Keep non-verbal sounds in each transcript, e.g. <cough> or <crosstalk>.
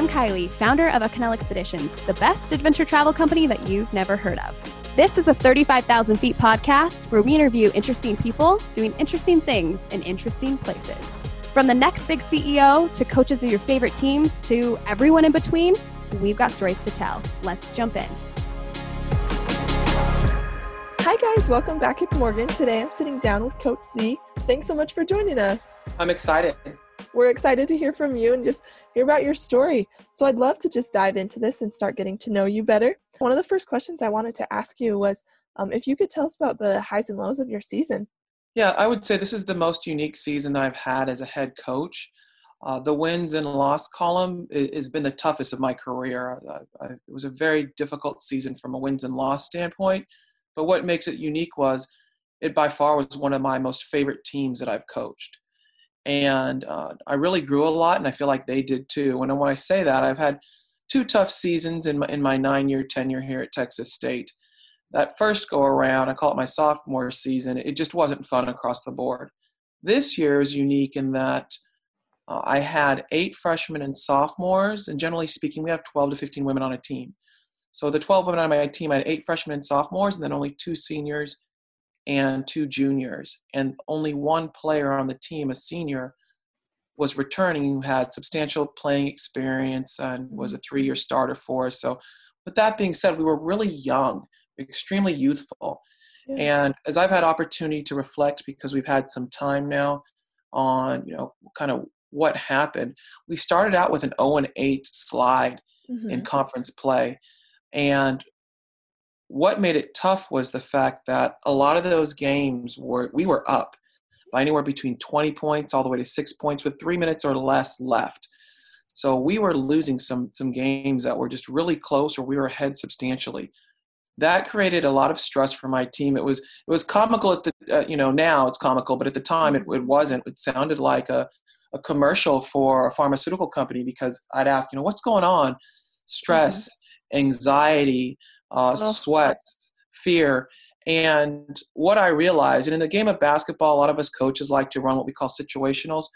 I'm Kylie, founder of Acanela Expeditions, the best adventure travel company that you've never heard of. This is a 35,000 feet podcast where we interview interesting people doing interesting things in interesting places. From the next big CEO to coaches of your favorite teams to everyone in between, we've got stories to tell. Let's jump in. Hi, guys. Welcome back. It's Morgan. Today I'm sitting down with Coach Z. Thanks so much for joining us. I'm excited. We're excited to hear from you and just hear about your story. So I'd love to just dive into this and start getting to know you better. One of the first questions I wanted to ask you was um, if you could tell us about the highs and lows of your season. Yeah, I would say this is the most unique season that I've had as a head coach. Uh, the wins and loss column has been the toughest of my career. I, I, it was a very difficult season from a wins and loss standpoint. But what makes it unique was it by far was one of my most favorite teams that I've coached. And uh, I really grew a lot, and I feel like they did too. And when I say that, I've had two tough seasons in my, in my nine year tenure here at Texas State. That first go around, I call it my sophomore season, it just wasn't fun across the board. This year is unique in that uh, I had eight freshmen and sophomores, and generally speaking, we have 12 to 15 women on a team. So the 12 women on my team, I had eight freshmen and sophomores, and then only two seniors and two juniors. And only one player on the team, a senior, was returning who had substantial playing experience and was a mm-hmm. three year starter for us. So, with that being said, we were really young, extremely youthful. Yeah. And as I've had opportunity to reflect because we've had some time now on, you know, kind of what happened, we started out with an 0 and 8 slide mm-hmm. in conference play. And what made it tough was the fact that a lot of those games were we were up by anywhere between 20 points all the way to six points with three minutes or less left. So we were losing some some games that were just really close or we were ahead substantially. That created a lot of stress for my team. It was it was comical at the uh, you know now it's comical, but at the time it, it wasn't. It sounded like a a commercial for a pharmaceutical company because I'd ask you know what's going on, stress, mm-hmm. anxiety, uh, oh. sweat, fear. And what I realized, and in the game of basketball, a lot of us coaches like to run what we call situationals.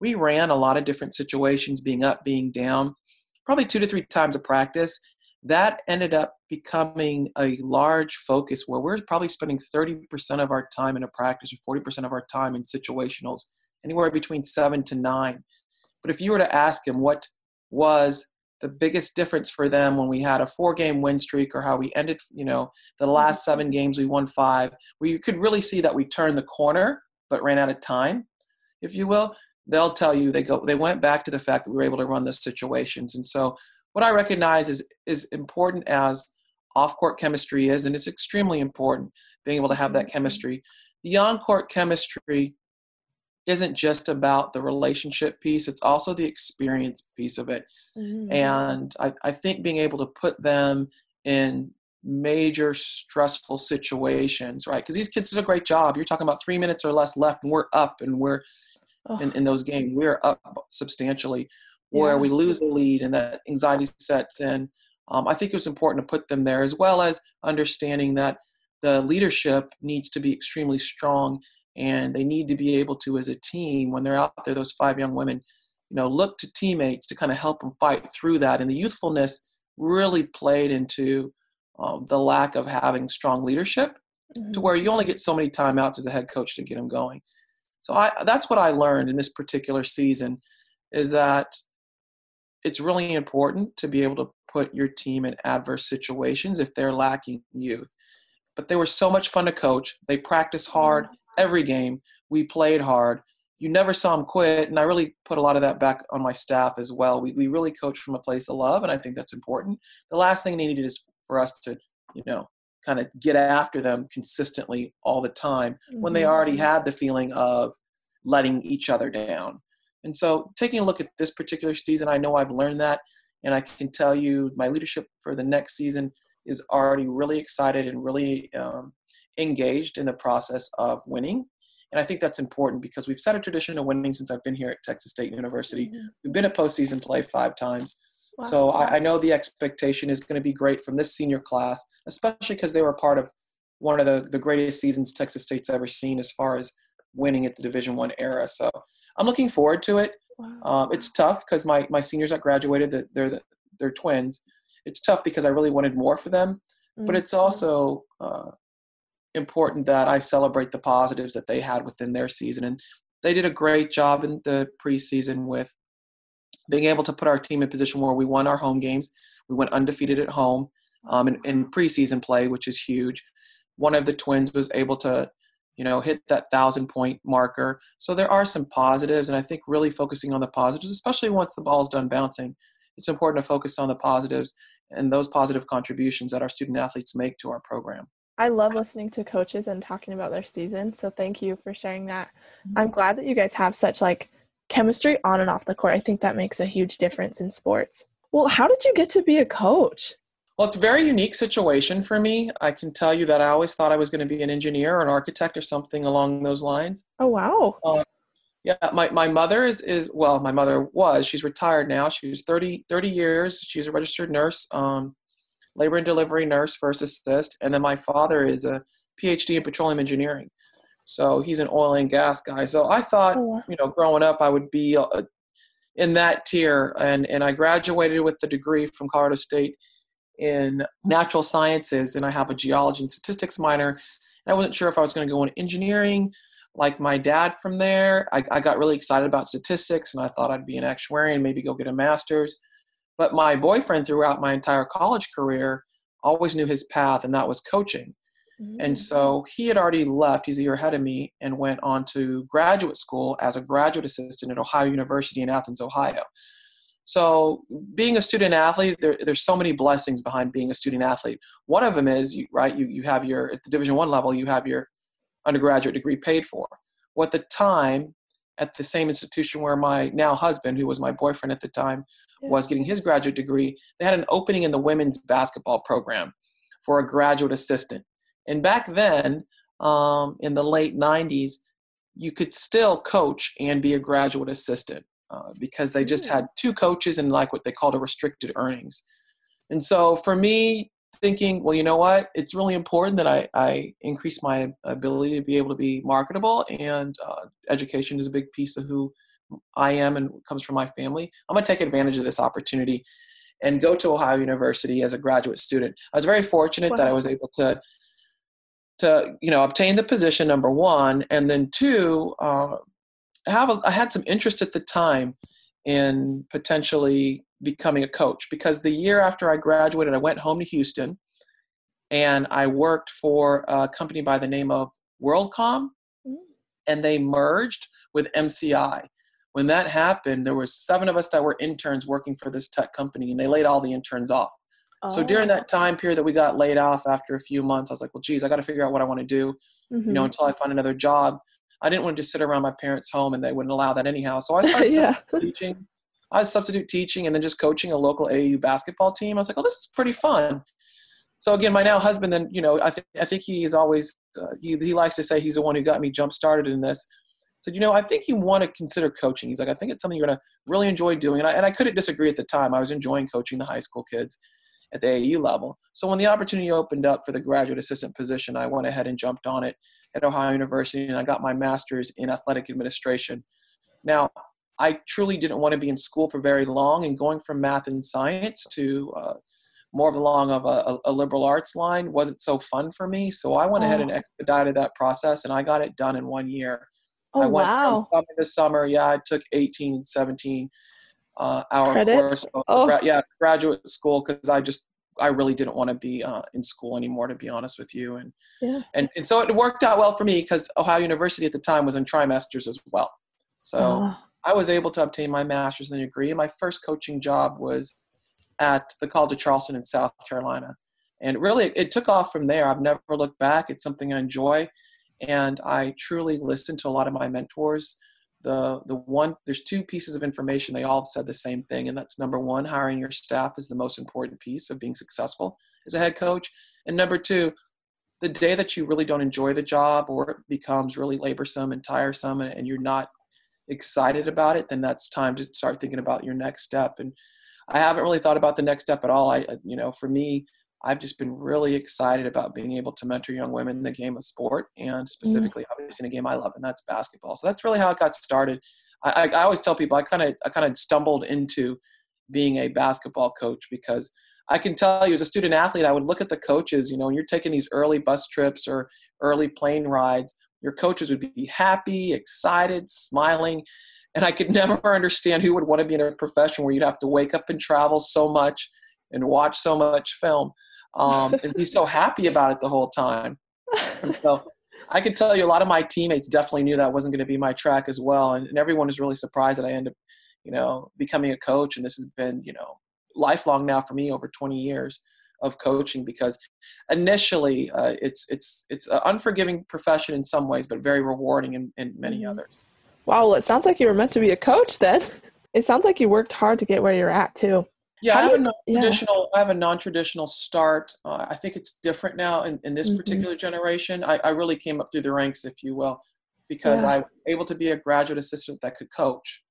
We ran a lot of different situations, being up, being down, probably two to three times a practice. That ended up becoming a large focus where we're probably spending 30% of our time in a practice or 40% of our time in situationals, anywhere between seven to nine. But if you were to ask him what was the biggest difference for them when we had a four game win streak or how we ended, you know, the mm-hmm. last seven games we won five, where you could really see that we turned the corner but ran out of time, if you will. They'll tell you they go they went back to the fact that we were able to run the situations. And so what I recognize is is important as off court chemistry is, and it's extremely important being able to have that mm-hmm. chemistry. The on court chemistry isn't just about the relationship piece it's also the experience piece of it mm-hmm. and I, I think being able to put them in major stressful situations right because these kids did a great job you're talking about three minutes or less left and we're up and we're oh. in, in, those games we're up substantially where yeah. we lose the lead and that anxiety sets in um, i think it was important to put them there as well as understanding that the leadership needs to be extremely strong and they need to be able to as a team when they're out there those five young women you know look to teammates to kind of help them fight through that. And the youthfulness really played into um, the lack of having strong leadership mm-hmm. to where you only get so many timeouts as a head coach to get them going. So I, that's what i learned in this particular season is that it's really important to be able to put your team in adverse situations if they're lacking youth. But they were so much fun to coach. They practice hard. Mm-hmm every game. We played hard. You never saw them quit, and I really put a lot of that back on my staff as well. We we really coach from a place of love, and I think that's important. The last thing they needed is for us to, you know, kind of get after them consistently all the time when they already mm-hmm. had the feeling of letting each other down. And so, taking a look at this particular season, I know I've learned that, and I can tell you my leadership for the next season is already really excited and really um, engaged in the process of winning. And I think that's important because we've set a tradition of winning since I've been here at Texas State University. Mm-hmm. We've been at postseason play five times. Wow. So I, I, know the expectation is going to be great from this senior class, especially because they were part of one of the, the greatest seasons Texas State's ever seen as far as winning at the Division One era. So I'm looking forward to it. Wow. Um, it's tough because my my seniors that graduated, that they're the, they're twins. It's tough because I really wanted more for them, mm-hmm. but it's also uh, important that I celebrate the positives that they had within their season, and they did a great job in the preseason with being able to put our team in position where we won our home games. We went undefeated at home um, in, in preseason play, which is huge. One of the twins was able to you know, hit that thousand point marker. So there are some positives, and I think really focusing on the positives, especially once the ball's done bouncing, it's important to focus on the positives and those positive contributions that our student athletes make to our program. I love listening to coaches and talking about their season. So thank you for sharing that. Mm-hmm. I'm glad that you guys have such like chemistry on and off the court. I think that makes a huge difference in sports. Well, how did you get to be a coach? Well, it's a very unique situation for me. I can tell you that I always thought I was going to be an engineer or an architect or something along those lines. Oh, wow. Uh, yeah, my, my mother is, is, well, my mother was, she's retired now. She was 30, 30 years. She was a registered nurse, um, labor and delivery nurse, first assist. And then my father is a PhD in petroleum engineering. So he's an oil and gas guy. So I thought, oh, you know, growing up, I would be a, in that tier. And, and I graduated with the degree from Colorado State in natural sciences and I have a geology and statistics minor. And I wasn't sure if I was going to go into engineering like my dad from there. I, I, got really excited about statistics and I thought I'd be an actuary and maybe go get a master's. But my boyfriend throughout my entire college career always knew his path, and that was coaching. Mm-hmm. And so he had already left, he's a year ahead of me, and went on to graduate school as a graduate assistant at Ohio University in Athens, Ohio. So being a student athlete, there, there's so many blessings behind being a student athlete. One of them is, you, right, you, you have your, at the Division One level, you have your undergraduate degree paid for. Well, at the time, at the same institution where my now husband, who was my boyfriend at the time, yeah. was getting his graduate degree, they had an opening in the women's basketball program for a graduate assistant. And back then, um, in the late 90s, you could still coach and be a graduate assistant. Uh, because they just had two coaches and like what they called a restricted earnings. And so for me, thinking, well, you know what, it's really important that I, I increase my ability to be able to be marketable, and uh, education is a big piece of who I am and comes from my family. I'm going to take advantage of this opportunity and go to Ohio University as a graduate student. I was very fortunate wow. that I was able to to you know obtain the position number one, and then two. Uh, have a, I had some interest at the time in potentially becoming a coach because the year after I graduated, I went home to Houston and I worked for a company by the name of WorldCom, mm. and they merged with MCI. When that happened, there was seven of us that were interns working for this tech company, and they laid all the interns off. Oh. So during that oh. time period that we got laid off after a few months, I was like, "Well, geez, I got to figure out what I want to do, mm-hmm. you know, mm-hmm. until I find another job." I didn't want to just sit around my parents' home and they wouldn't allow that anyhow. So I started <laughs> yeah. teaching. I was substitute teaching and then just coaching a local AAU basketball team. I was like, oh, this is pretty fun. So again, my now husband, then you know, I think I think he is always uh, he he likes to say he's the one who got me jump started in this. Said, you know, I think you want to consider coaching. He's like, I think it's something you're gonna really enjoy doing. And I, and I couldn't disagree at the time. I was enjoying coaching the high school kids at the AAU level. So when the opportunity opened up for the graduate assistant position, I went ahead and jumped on it at Ohio University, and I got my master's in athletic administration. Now, I truly didn't want to be in school for very long, and going from math and science to uh, more of along of a, a, liberal arts line wasn't so fun for me. So I went oh. ahead and oh. expedited that process, and I got it done in one year. Oh, I went wow. from summer to summer. Yeah, I took 18, 17 uh, hour Credits? course. Oh. yeah, graduate school because I just I really didn't want to be uh, in school anymore, to be honest with you. And yeah. and, and so it worked out well for me because Ohio University at the time was in trimesters as well. So oh. I was able to obtain my master's in degree. My first coaching job was at the College of Charleston in South Carolina. And really, it took off from there. I've never looked back. It's something I enjoy. And I truly listen to a lot of my mentors the the one there's two pieces of information they all said the same thing and that's number one hiring your staff is the most important piece of being successful as a head coach and number two the day that you really don't enjoy the job or it becomes really laborsome and tiresome and, and you're not excited about it then that's time to start thinking about your next step and i haven't really thought about the next step at all i you know for me I've just been really excited about being able to mentor young women in the game of sport and mm. specifically mm. obviously in a game I love and that's basketball. So that's really how it got started. I, I always tell people I kind of I kind of stumbled into being a basketball coach because I can tell you as a student athlete, I would look at the coaches, you know, when you're taking these early bus trips or early plane rides, your coaches would be happy, excited, smiling. And I could <laughs> never understand who would want to be in a profession where you'd have to wake up and travel so much and watch so much film um, and be so happy about it the whole time. And so I could tell you a lot of my teammates definitely knew that wasn't going to be my track as well. And, and everyone was really surprised that I ended up, you know, becoming a coach. And this has been, you know, lifelong now for me over 20 years of coaching because initially uh, it's it's it's an unforgiving profession in some ways but very rewarding in, in many mm-hmm. others wow well it sounds like you were meant to be a coach then <laughs> it sounds like you worked hard to get where you're at too yeah, I have, you, non-traditional, yeah. I have a non-traditional start. Uh, I think it's different now in, in this mm-hmm. particular generation. I, I, really came up through the ranks, if you will, because yeah. I was able to be a graduate assistant that could coach.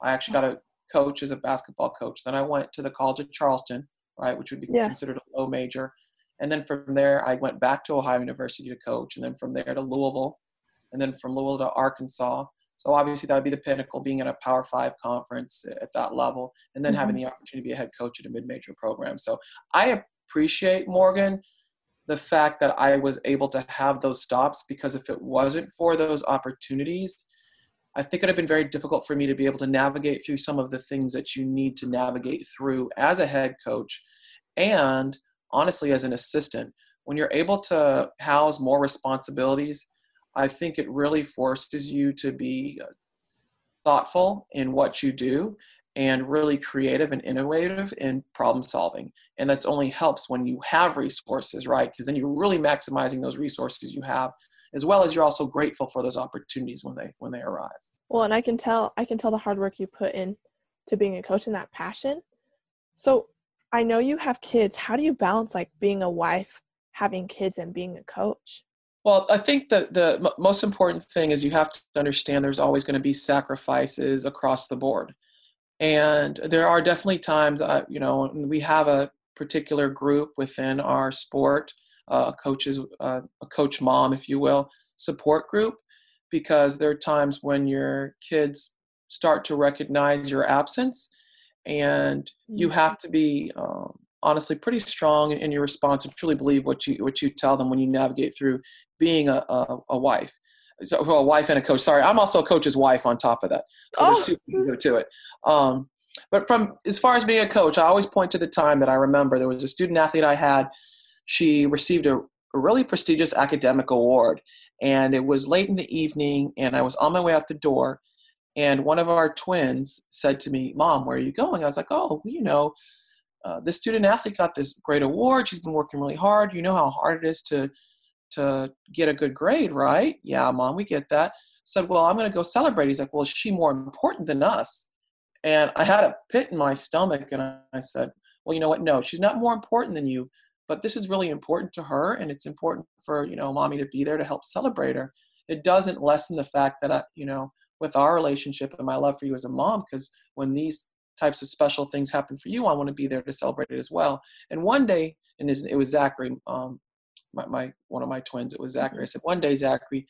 I actually got a coach as a basketball coach. Then I went to the College of Charleston, right, which would be yeah. considered a low major. And then from there, I went back to Ohio University to coach, and then from there to Louisville, and then from Louisville to Arkansas. So obviously that would be the pinnacle, being at a Power Five conference at that level, and then mm-hmm. having the opportunity to be a head coach at a mid-major program. So I appreciate Morgan the fact that I was able to have those stops because if it wasn't for those opportunities, I think it would have been very difficult for me to be able to navigate through some of the things that you need to navigate through as a head coach and honestly as an assistant. When you're able to house more responsibilities, I think it really forces you to be uh, thoughtful in what you do and really creative and innovative in problem solving. And that only helps when you have resources, right? Because then you're really maximizing those resources you have, as well as you're also grateful for those opportunities when they when they arrive. Well, and I can tell I can tell the hard work you put in to being a coach and that passion. So I know you have kids. How do you balance like being a wife, having kids, and being a coach? Well, I think the the most important thing is you have to understand there's always going to be sacrifices across the board, and there are definitely times, uh, you know, we have a particular group within our sport, uh, coaches, uh, a coach mom, if you will, support group, because there are times when your kids start to recognize your absence and you mm-hmm. have to be um, honestly pretty strong in, your response and truly believe what you what you tell them when you navigate through being a, a, a wife so a wife and a coach sorry i'm also a coach's wife on top of that so oh. there's two to it um, but from as far as being a coach i always point to the time that i remember there was a student athlete i had she received a, a really prestigious academic award and it was late in the evening and i was on my way out the door and one of our twins said to me mom where are you going? I was like oh you know uh, student athlete got this great award. She's been working really hard. You know how hard it is to to get a good grade right? Yeah mom we get that. Said well i'm going to go celebrate. He's like well is she more important than us? And i had a pit in my stomach and i said well you know what? No she's not more important than you but this is really important to her and it's important for you know mommy to be there to help celebrate her. It doesn't lessen the fact that i you know with our relationship and my love for you as a mom because when these types of special things happen for you i want to be there to celebrate it as well. And one day and it was zachary um, my, my one of my twins it was zachary. I said one day zachary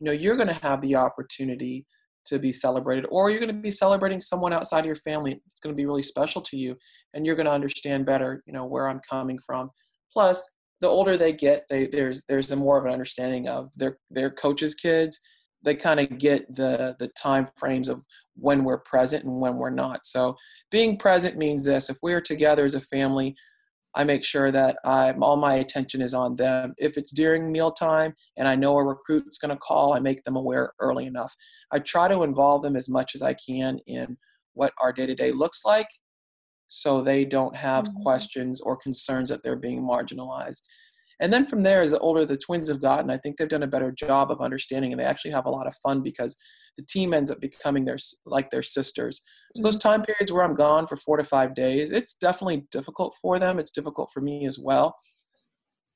you know you're going to have the opportunity to be celebrated or you're going to be celebrating someone outside of your family it's going to be really special to you and you're going to understand better you know where i'm coming from Plus, the older they get, they, there's there's a more of an understanding of their their coaches' kids. They kind of get the the time frames of when we're present and when we're not. So being present means this: if we're together as a family, I make sure that I all my attention is on them. If it's during mealtime and I know a recruit's going to call, I make them aware early enough. I try to involve them as much as I can in what our day to day looks like so they don't have mm-hmm. questions or concerns that they're being marginalized. And then from there, as the older the twins have gotten, I think they've done a better job of understanding, and they actually have a lot of fun because the team ends up becoming their like their sisters. So those mm-hmm. time periods where I'm gone for four to five days, it's definitely difficult for them. It's difficult for me as well.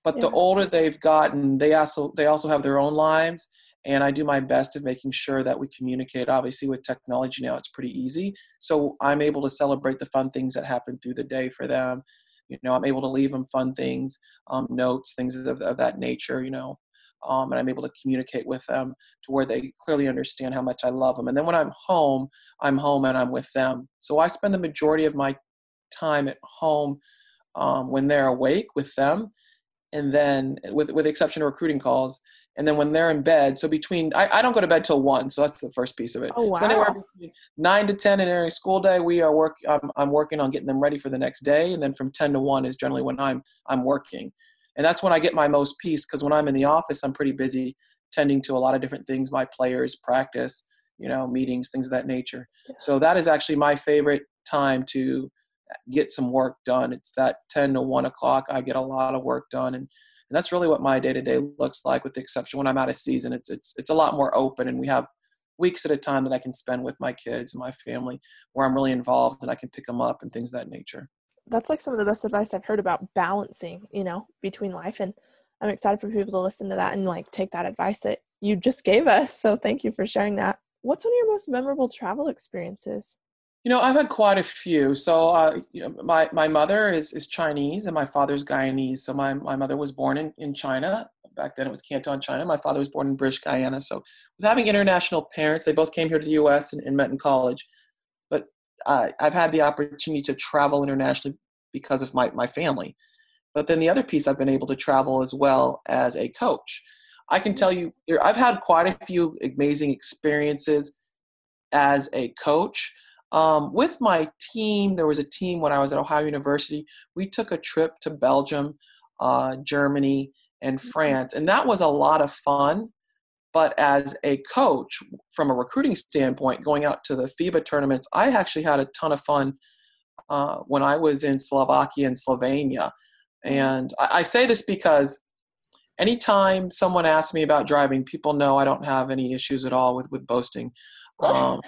But yeah. the older they've gotten, they also they also have their own lives, and I do my best of making sure that we communicate. Obviously, with technology now, it's pretty easy. So I'm able to celebrate the fun things that happen through the day for them. You know, I'm able to leave them fun things, um, notes, things of, of, that nature. You know, um, and I'm able to communicate with them to where they clearly understand how much I love them. And then when I'm home, I'm home and I'm with them. So I spend the majority of my time at home um, when they're awake with them, and then with with the exception of recruiting calls. And then when they're in bed, so between I, I don't go to bed till one, so that's the first piece of it. Oh wow! So anywhere between nine to ten in every school day, we are work. I'm, I'm working on getting them ready for the next day, and then from ten to one is generally when I'm I'm working, and that's when I get my most peace because when I'm in the office, I'm pretty busy tending to a lot of different things, my players, practice, you know, meetings, things of that nature. Yeah. So that is actually my favorite time to get some work done. It's that 10 to 1 o'clock. I get a lot of work done. And, and that's really what my day to day looks like, with the exception when I'm out of season. It's, it's, it's a lot more open, and we have weeks at a time that I can spend with my kids and my family where I'm really involved and I can pick them up and things of that nature. That's like some of the best advice I've heard about balancing, you know, between life. And I'm excited for people to listen to that and like take that advice that you just gave us. So thank you for sharing that. What's one of your most memorable travel experiences? You know, I've had quite a few. So, uh, you know, my, my mother is, is Chinese and my father's Guyanese. So, my, my mother was born in, in China. Back then it was Canton, China. My father was born in British Guyana. So, with having international parents, they both came here to the US and, and met in college. But uh, I've had the opportunity to travel internationally because of my, my family. But then the other piece, I've been able to travel as well as a coach. I can tell you, I've had quite a few amazing experiences as a coach. Um, with my team, there was a team when I was at Ohio University. We took a trip to Belgium, uh, Germany, and France, and that was a lot of fun. But as a coach, from a recruiting standpoint, going out to the FIBA tournaments, I actually had a ton of fun uh, when I was in Slovakia and Slovenia. And I, I say this because anytime someone asks me about driving, people know I don't have any issues at all with with boasting. <laughs> Um,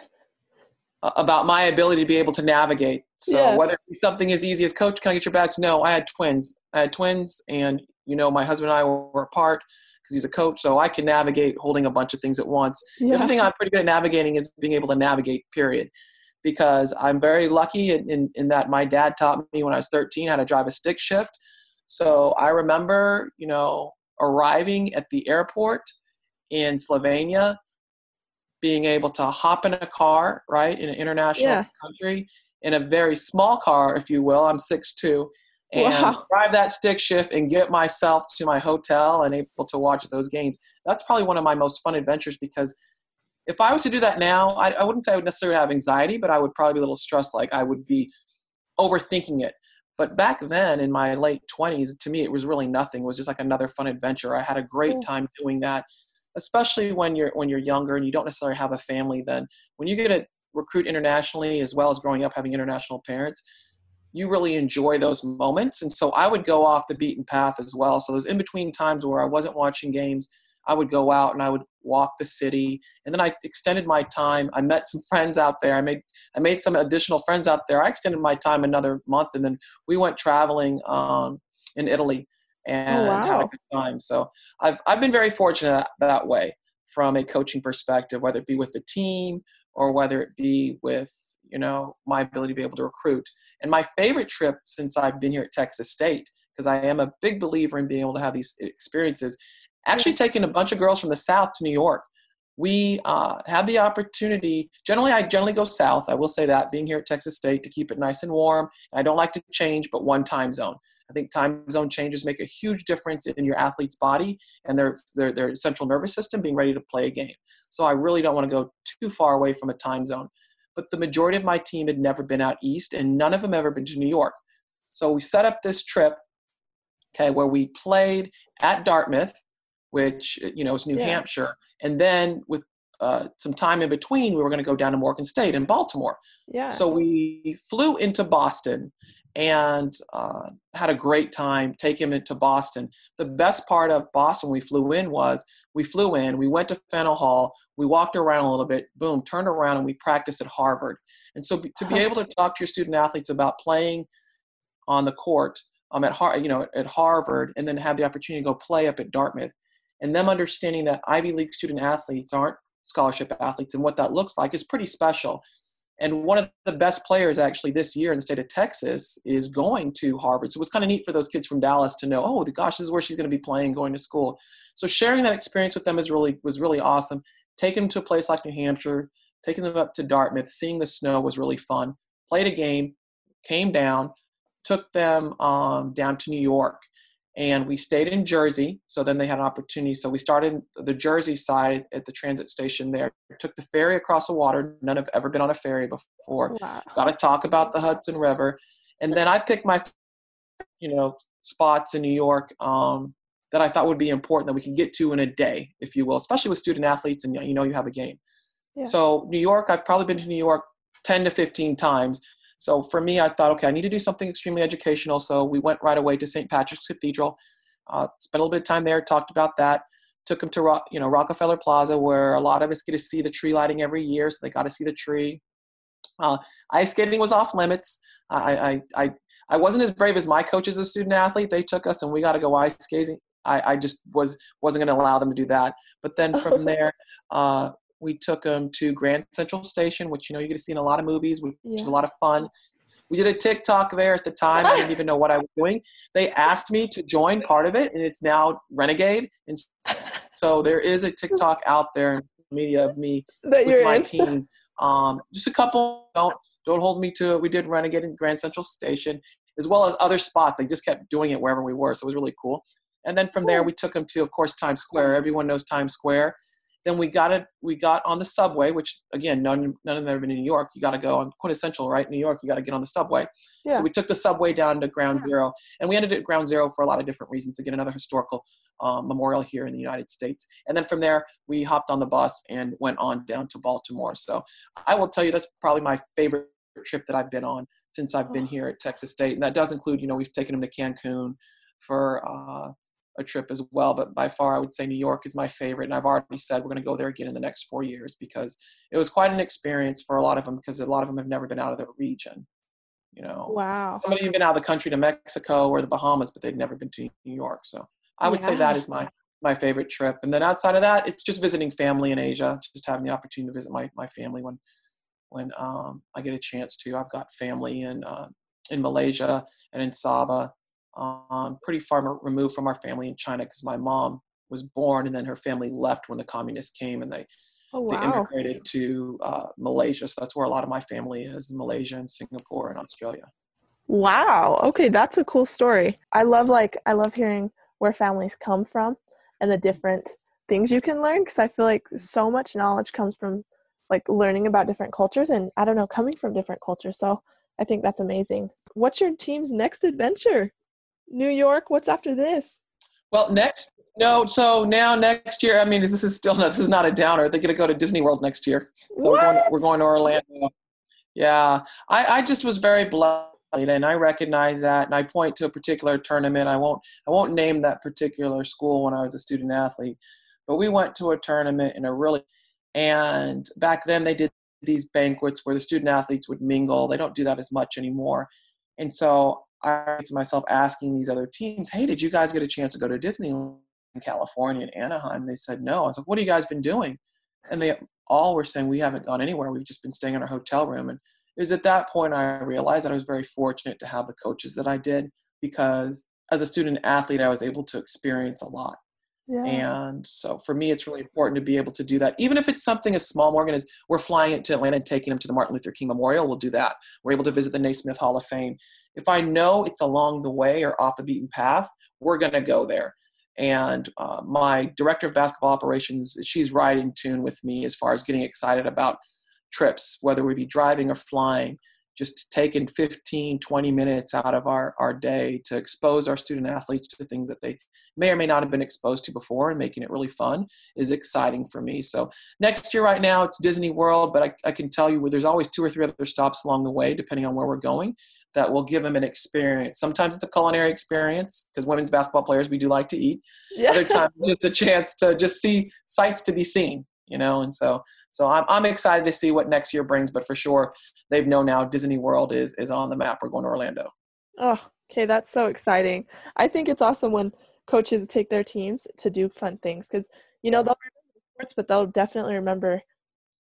about my ability to be able to navigate. So Yeah. whether it be something as easy as coach, can I get your bags? No, I had twins. I had twins, and you know my husband and I were apart because he's a coach, so I can navigate holding a bunch of things at once. The other thing I'm pretty good at navigating is being able to navigate. Period. Because I'm very lucky in, in, in that my dad taught me when I was 13 how to drive a stick shift. So I remember, you know, arriving at the airport in Slovenia, being able to hop in a car, right, in an international Yeah. country, in a very small car, if you will. I'm 6'2, and Wow. drive that stick shift and get myself to my hotel and able to watch those games. That's probably one of my most fun adventures because if I was to do that now, I, I wouldn't say I would necessarily have anxiety, but I would probably be a little stressed, like I would be overthinking it. But back then, in my late 20s, to me, it was really nothing. It was just like another fun adventure. I had a great time doing that, especially when you're when you're younger and you don't necessarily have a family. Then, when you get to recruit internationally, as well as growing up having international parents, you really enjoy those moments. And so, I would go off the beaten path as well. So, those in between times where I wasn't watching games, I would go out and I would walk the city, and then I extended my time. I met some <laughs> friends out there. I made I made some additional friends out there. I extended my time another month, and then we went traveling um, in Italy Oh, and had a Oh, wow. good time. So I've I've been very fortunate that, that way from a coaching perspective, whether it be with the team or whether it be with you know my ability to be able to recruit. And my favorite trip since I've been here at Texas State, because I am a big believer in being able to have these experiences, actually taking a bunch of girls from the South to New York we uh, had the opportunity. Generally, I generally go south. I will say that being here at Texas State to keep it nice and warm. I don't like to change, but one time zone. I think time zone changes make a huge difference in your athlete's body and their their, their central nervous system being ready to play a game. So I really don't want to go too far away from a time zone. But the majority of my team had never been out east, and none of them ever been to New York. So we set up this trip, okay, where we played at Dartmouth, which you know is New Yeah. Hampshire, and then with uh, some time in between, we were going to go down to Morgan State in Baltimore. Yeah. So we flew into Boston and uh, had a great time. Take him into Boston. The best part of Boston we flew in was we flew in, we went to Faneuil Hall, we walked around a little bit, boom, turned around, and we practiced at Harvard. And so to be <laughs> able to talk to your student athletes about playing on the court um, at Har- you know at Harvard, and then have the opportunity to go play up at Dartmouth, and them understanding that Ivy League student athletes aren't scholarship athletes, and what that looks like is pretty special. And one of the best players actually this year in the state of Texas is going to Harvard. So it was kind of neat for those kids from Dallas to know, oh gosh, this is where she's going to be playing, going to school. So sharing that experience with them is really was really awesome. Taking them to a place like New Hampshire, taking them up to Dartmouth, seeing the snow was really fun. Played a game, came down, took them um, down to New York, and we stayed in Jersey. So then they had an opportunity. So we started the Jersey side at the transit station there. Took the ferry across the water. None have ever been on a ferry before. Wow. Got to talk about the Hudson River, and then I picked my, you know, spots in New York um, that I thought would be important that we could get to in a day, if you will, especially with student athletes and you know you have a game. Yeah. So New York, I've probably been to New York ten to fifteen times. So for me, I thought, okay, I need to do something extremely educational. So we went right away to St. Patrick's Cathedral, uh, spent a little bit of time there, talked about that. Took them to you know Rockefeller Plaza, where a lot of us get to see the tree lighting every year, so they got to see the tree. Uh, ice skating was off limits. I, I, I, I wasn't as brave as my coach as a student athlete. They took us and we got to go ice skating. I, I just was wasn't going to allow them to do that. But then from <laughs> there, uh, we took them to Grand Central Station, which you know you get to see in a lot of movies, which yeah. is a lot of fun. We did a TikTok there at the time. I didn't even know what I was doing. They asked me to join part of it, and it's now Renegade. And <laughs> so there is a TikTok out there in the media of me that with my in. team. Um, just a couple. Don't don't hold me to it. We did Renegade in Grand Central Station, as well as other spots. I just kept doing it wherever we were, so it was really cool. And then from there, we took them to, of course, Times Square. Everyone knows Times Square. Then we got it. We got on the subway, which again, none none of them have been in New York. You got to go on quintessential, right? New York, you got to get on the subway. Yeah. So we took the subway down to Ground yeah. Zero, and we ended at Ground Zero for a lot of different reasons to get another historical um, memorial here in the United States. And then from there, we hopped on the bus and went on down to Baltimore. So I will tell you, that's probably my favorite trip that I've been on since I've been here at Texas State, and that does include, you know, we've taken them to Cancun for uh, a trip as well. But by far, I would say New York is my favorite. And I've already said we're going to go there again in the next four years because it was quite an experience for a lot of them because a lot of them have never been out of their region. You know, wow. Somebody them been out of the country to Mexico or the Bahamas, but they've never been to New York. So I would yeah. say that is my my favorite trip. And then outside of that, it's just visiting family in Asia, just having the opportunity to visit my, my family when when um, I get a chance to. I've got family in uh, in Malaysia and in Sabah um, pretty far removed from our family in China because my mom was born and then her family left when the communists came and they oh, wow. they immigrated to uh, Malaysia. So that's where a lot of my family is in Malaysia and Singapore and Australia. Wow. Okay, that's a cool story. I love like I love hearing where families come from and the different things you can learn because I feel like so much knowledge comes from like learning about different cultures and I don't know coming from different cultures. So I think that's amazing. What's your team's next adventure? New York. What's after this? Well, next, no. So now next year, I mean, this is still not, this is not a downer. They're going to go to Disney World next year. So what? We're, going, we're going to Orlando. Yeah, I, I just was very blessed, and I recognize that, and I point to a particular tournament. I won't I won't name that particular school when I was a student athlete, but we went to a tournament in a really, and back then they did these banquets where the student athletes would mingle. They don't do that as much anymore, and so I to myself asking these other teams, hey, did you guys get a chance to go to Disneyland in California and Anaheim? They said no. I was like, what have you guys been doing? And they all were saying we haven't gone anywhere. We've just been staying in our hotel room. And it was at that point I realized that I was very fortunate to have the coaches that I did because as a student athlete, I was able to experience a lot. Yeah. And so for me, it's really important to be able to do that. Even if it's something as small, Morgan, as we're flying it to Atlanta and taking them to the Martin Luther King Memorial, we'll do that. We're able to visit the Naismith Hall of Fame. If I know it's along the way or off the beaten path, we're going to go there. And uh, my director of basketball operations, she's right in tune with me as far as getting excited about trips, whether we be driving or flying just taking 15 20 minutes out of our, our day to expose our student athletes to things that they may or may not have been exposed to before and making it really fun is exciting for me. So next year right now it's disney world but i, I can tell you there's always two or three other stops along the way depending on where we're going that will give them an experience. Sometimes it's a culinary experience because women's basketball players we do like to eat. Yeah. other times it's a chance to just see sights to be seen you know and so so I'm, I'm excited to see what next year brings but for sure they've known now disney world is is on the map we're going to orlando oh okay that's so exciting i think it's awesome when coaches take their teams to do fun things because you know they'll remember sports but they'll definitely remember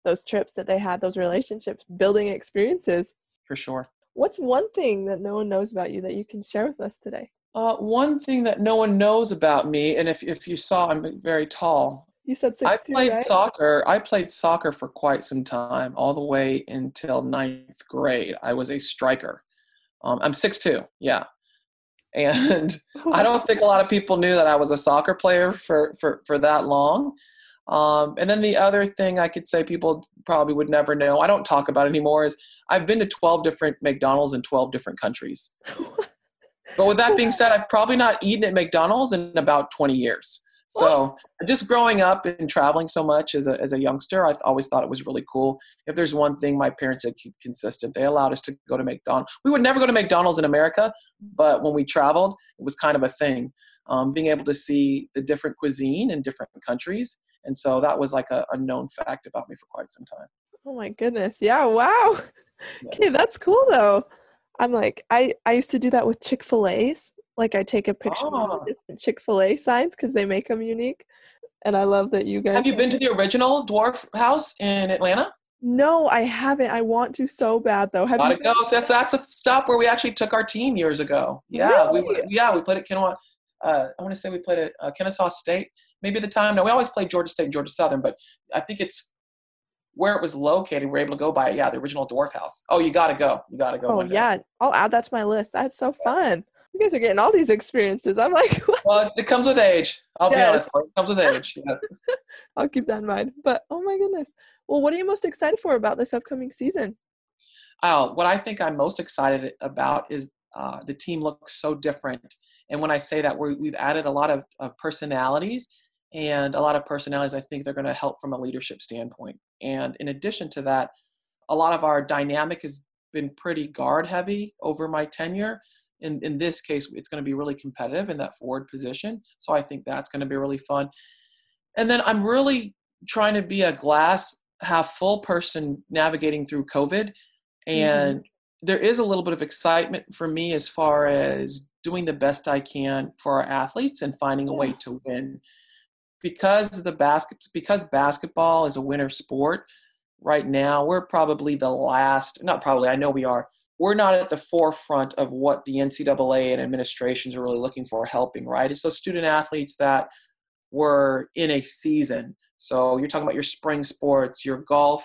those trips that they had, those relationships, building experiences. For sure. What's one thing that no one knows about you that you can share with us today? Uh, one thing that no one knows about me, and if, if you saw, I'm very tall. You said six I played right? soccer. I played soccer for quite some time, all the way until ninth grade. I was a striker. Um, I'm six two, yeah, and <laughs> <laughs> I don't think a lot of people knew that I was a soccer player for for for that long. Um, and then the other thing I could say people probably would never know, I don't talk about anymore, is I've been to 12 different McDonald's in 12 different countries. <laughs> but with that being said, I've probably not eaten at McDonald's in about 20 years. So just growing up and traveling so much as a, as a youngster, I always thought it was really cool. If there's one thing my parents had keep consistent, they allowed us to go to McDonald's. We would never go to McDonald's in America, but when we traveled, it was kind of a thing. Um, being able to see the different cuisine in different countries. And so that was like a, a known fact about me for quite some time. Oh my goodness. Yeah, wow. <laughs> Okay, that's cool though. I'm like I I used to do that with Chick-fil-A's. Like I take a picture of Oh. the different Chick-fil-A signs cuz they make them unique. And I love that you guys Have you been to the original Dwarf House in Atlanta? No, I haven't. I want to so bad though. Have Gotta you go. That's, that's a stop where we actually took our team years ago. Yeah, we yeah we played at Kennesaw. Uh, I want to say we played at uh, Kennesaw State. Maybe at the time. No, we always played Georgia State, and Georgia Southern, but I think it's where it was located. We're able to go by. it. Yeah, the original Dwarf House. Oh, you gotta go. You gotta go. Oh yeah, I'll add that to my list. That's so fun. You guys are getting all these experiences. I'm like, <laughs> Well, it comes with age. I'll be honest. It comes with age. Yeah. <laughs> I'll keep that in mind. But oh my goodness. Well, what are you most excited for about this upcoming season? Uh, what I think I'm most excited about is uh, the team looks so different. And when I say that, we we've added a lot of, of personalities, and a lot of personalities I think they're going to help from a leadership standpoint. And in addition to that, a lot of our dynamic has been pretty guard heavy over my tenure. In, in this case, it's going to be really competitive in that forward position. So I think that's going to be really fun. And then I'm really trying to be a glass half full person navigating through COVID. And mm-hmm. there is a little bit of excitement for me as far as doing the best I can for our athletes and finding a way to win. Because the basket because basketball is a winter sport, right now we're probably the last not probably, I know we are. We're not at the forefront of what the NCAA and administrations are really looking for helping, right? It's those student athletes that were in a season. So you're talking about your spring sports, your golf,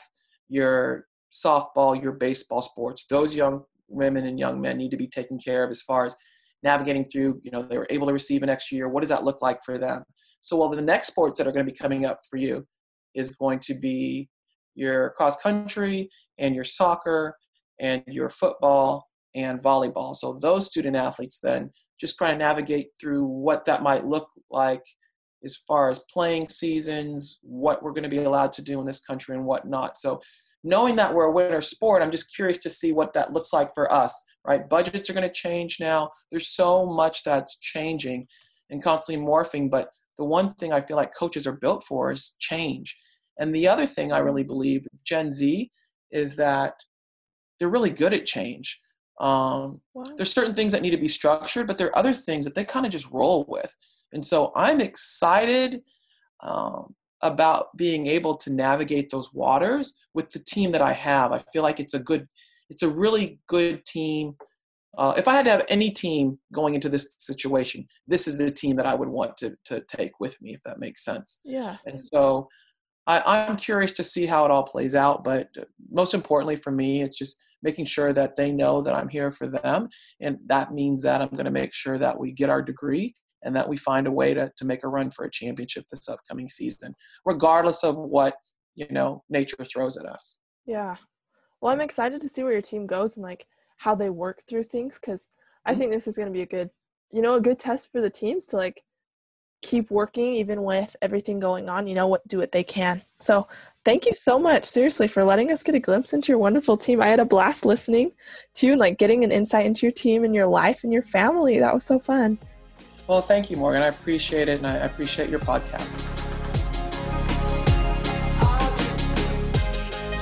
your softball, your baseball sports. Those young women and young men need to be taken care of as far as navigating through, you know, they were able to receive an extra year. What does that look like for them? So well the next sports that are going to be coming up for you is going to be your cross country and your soccer and your football and volleyball. So those student athletes then just try to navigate through what that might look like as far as playing seasons, what we're going to be allowed to do in this country and what not. So knowing that we're a winter sport, I'm just curious to see what that looks like for us, right? Budgets are going to change now. There's so much that's changing and constantly morphing, but the one thing I feel like coaches are built for is change. And the other thing I really believe, Gen Z, is that they're really good at change. Um, Wow. there's certain things that need to be structured, but there are other things that they kind of just roll with. And so I'm excited um, about being able to navigate those waters with the team that I have. I feel like it's a good, it's a really good team. Uh, if I had to have any team going into this situation, this is the team that I would want to to take with me, if that makes sense. Yeah. And so I, I'm curious to see how it all plays out. But most importantly for me, it's just making sure that they know that I'm here for them. And that means that I'm going to make sure that we get our degree and that we find a way to, to make a run for a championship this upcoming season, regardless of what, you know, nature throws at us. Yeah. Well, I'm excited to see where your team goes and like how they work through things because I Mhm. think this is going to be a good, you know, a good test for the teams to like keep working even with everything going on. You know, what do what they can. So thank you so much, seriously, for letting us get a glimpse into your wonderful team. I had a blast listening to you and like getting an insight into your team and your life and your family. That was so fun. Well, thank you, Morgan. I appreciate it, and I appreciate your podcast.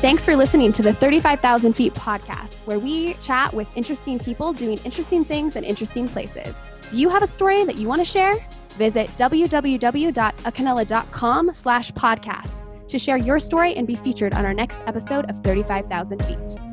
Thanks for listening to the 35,000 Feet podcast, where we chat with interesting people doing interesting things in interesting places. Do you have a story that you want to share? Visit www.acanela.com slash podcast to share your story and be featured on our next episode of 35,000 Feet.